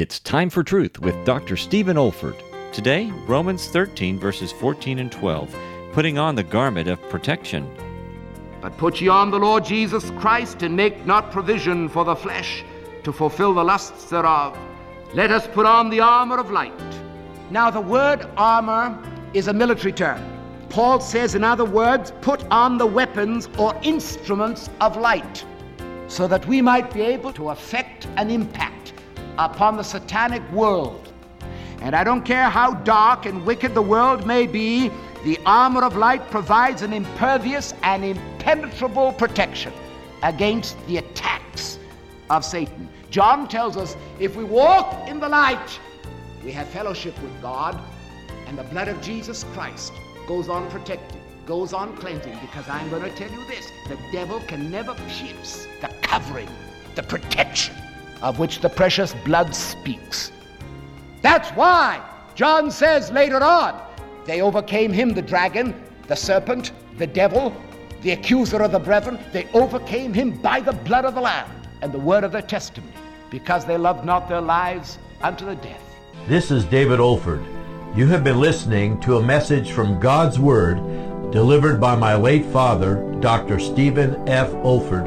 It's time for truth with Dr. Stephen Olford. Today, Romans 13, verses 14 and 12, putting on the garment of protection. But put ye on the Lord Jesus Christ, and make not provision for the flesh to fulfill the lusts thereof. Let us put on the armor of light. Now, the word armor is a military term. Paul says, in other words, put on the weapons or instruments of light, so that we might be able to effect an impact upon the satanic world. And I don't care how dark and wicked the world may be, the armor of light provides an impervious and impenetrable protection against the attacks of Satan. John tells us if we walk in the light, we have fellowship with God, and the blood of Jesus Christ goes on protecting, goes on cleansing, because I'm going to tell you this the devil can never pierce the covering, the protection of which the precious blood speaks. That's why John says later on, they overcame him, the dragon, the serpent, the devil, the accuser of the brethren. They overcame him by the blood of the Lamb and the word of their testimony, because they loved not their lives unto the death. This is David Olford. You have been listening to a message from God's Word delivered by my late father, Dr. Stephen F. Olford,